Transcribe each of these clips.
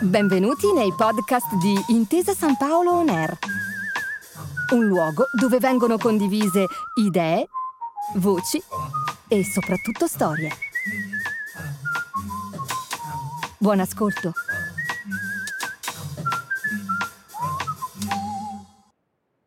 Benvenuti nei podcast di Intesa San Paolo On Air, un luogo dove vengono condivise idee, voci e soprattutto storie. Buon ascolto.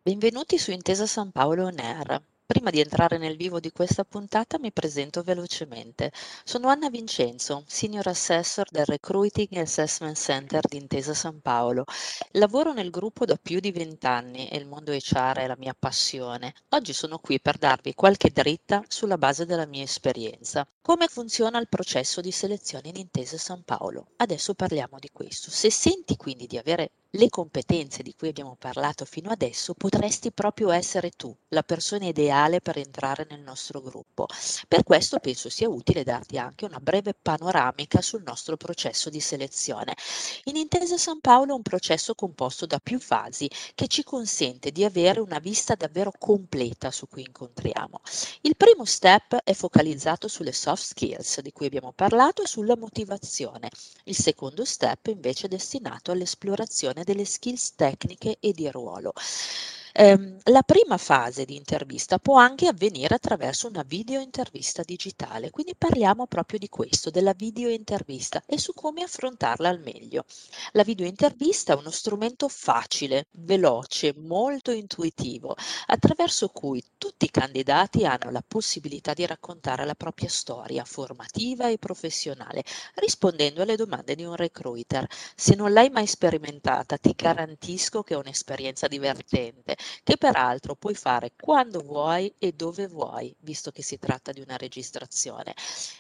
Benvenuti su Intesa San Paolo On Air. Prima di entrare nel vivo di questa puntata mi presento velocemente. Sono Anna Vincenzo, Senior Assessor del Recruiting Assessment Center di Intesa San Paolo. Lavoro nel gruppo da più di vent'anni e il mondo HR è la mia passione. Oggi sono qui per darvi qualche dritta sulla base della mia esperienza. Come funziona il processo di selezione in Intesa San Paolo? Adesso parliamo di questo. Se senti quindi di avere le competenze di cui abbiamo parlato fino adesso, potresti proprio essere tu la persona ideale per entrare nel nostro gruppo. Per questo penso sia utile darti anche una breve panoramica sul nostro processo di selezione. In Intesa San Paolo è un processo composto da più fasi che ci consente di avere una vista davvero completa su cui incontriamo. Il primo step è focalizzato sulle soft skills di cui abbiamo parlato e sulla motivazione. Il secondo step invece è destinato all'esplorazione delle skills tecniche e di ruolo. Ehm, la prima fase di intervista può anche avvenire attraverso una video intervista digitale, quindi parliamo proprio di questo, della video intervista e su come affrontarla al meglio. La video intervista è uno strumento facile, veloce, molto intuitivo, attraverso cui tutti i candidati hanno la possibilità di raccontare la propria storia formativa e professionale, rispondendo alle domande di un recruiter. Se non l'hai mai sperimentata, ti garantisco che è un'esperienza divertente che peraltro puoi fare quando vuoi e dove vuoi, visto che si tratta di una registrazione.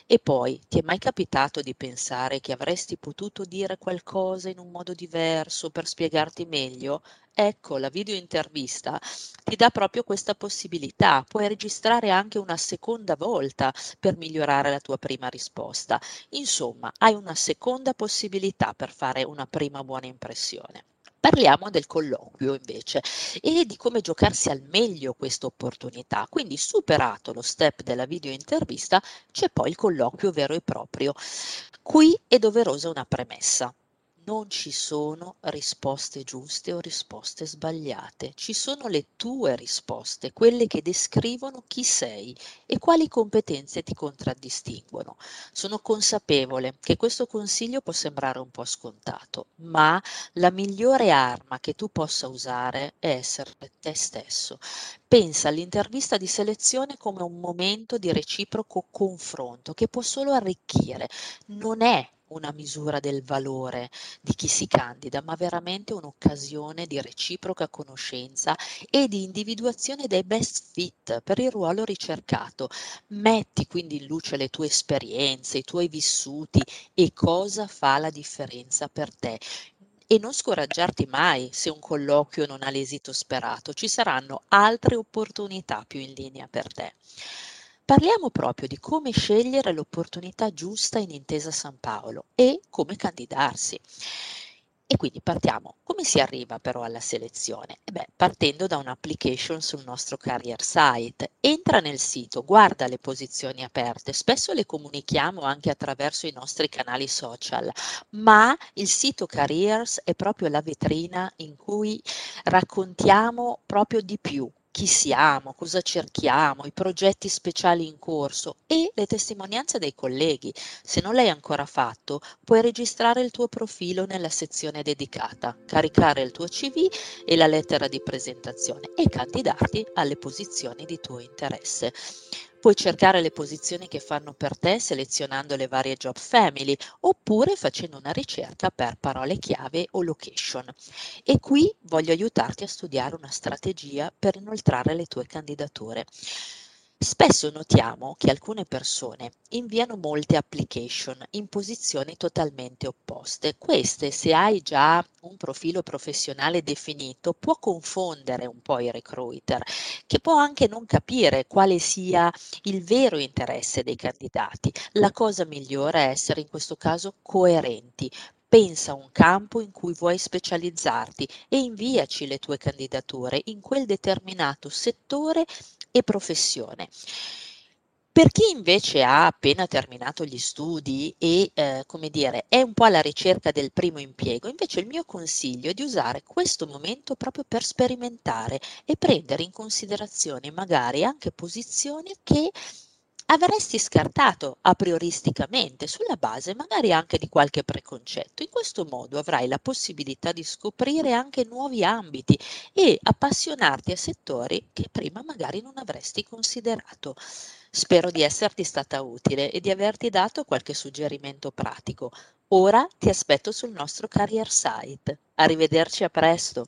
E poi, ti è mai capitato di pensare che avresti potuto dire qualcosa in un modo diverso per spiegarti meglio? Ecco, la video intervista ti dà proprio questa possibilità. Puoi registrare anche una seconda volta per migliorare la tua prima risposta. Insomma, hai una seconda possibilità per fare una prima buona impressione. Parliamo del colloquio invece e di come giocarsi al meglio questa opportunità. Quindi superato lo step della video intervista c'è poi il colloquio vero e proprio. Qui è doverosa una premessa non ci sono risposte giuste o risposte sbagliate, ci sono le tue risposte, quelle che descrivono chi sei e quali competenze ti contraddistinguono. Sono consapevole che questo consiglio può sembrare un po' scontato, ma la migliore arma che tu possa usare è essere te stesso. Pensa all'intervista di selezione come un momento di reciproco confronto che può solo arricchire, non è una misura del valore di chi si candida, ma veramente un'occasione di reciproca conoscenza e di individuazione dei best fit per il ruolo ricercato. Metti quindi in luce le tue esperienze, i tuoi vissuti e cosa fa la differenza per te e non scoraggiarti mai se un colloquio non ha l'esito sperato, ci saranno altre opportunità più in linea per te. Parliamo proprio di come scegliere l'opportunità giusta in Intesa San Paolo e come candidarsi. E quindi partiamo. Come si arriva però alla selezione? Eh beh, partendo da un'application sul nostro career site. Entra nel sito, guarda le posizioni aperte, spesso le comunichiamo anche attraverso i nostri canali social, ma il sito Careers è proprio la vetrina in cui raccontiamo proprio di più chi siamo, cosa cerchiamo, i progetti speciali in corso e le testimonianze dei colleghi. Se non l'hai ancora fatto, puoi registrare il tuo profilo nella sezione dedicata, caricare il tuo CV e la lettera di presentazione e candidarti alle posizioni di tuo interesse. Puoi cercare le posizioni che fanno per te selezionando le varie job family oppure facendo una ricerca per parole chiave o location. E qui voglio aiutarti a studiare una strategia per inoltrare le tue candidature. Spesso notiamo che alcune persone inviano molte application in posizioni totalmente opposte. Queste, se hai già un profilo professionale definito, può confondere un po' i recruiter, che può anche non capire quale sia il vero interesse dei candidati. La cosa migliore è essere in questo caso coerenti, Pensa a un campo in cui vuoi specializzarti e inviaci le tue candidature in quel determinato settore e professione. Per chi invece ha appena terminato gli studi e, eh, come dire, è un po' alla ricerca del primo impiego, invece il mio consiglio è di usare questo momento proprio per sperimentare e prendere in considerazione magari anche posizioni che avresti scartato a prioristicamente sulla base magari anche di qualche preconcetto. In questo modo avrai la possibilità di scoprire anche nuovi ambiti e appassionarti a settori che prima magari non avresti considerato. Spero di esserti stata utile e di averti dato qualche suggerimento pratico. Ora ti aspetto sul nostro career site. Arrivederci a presto.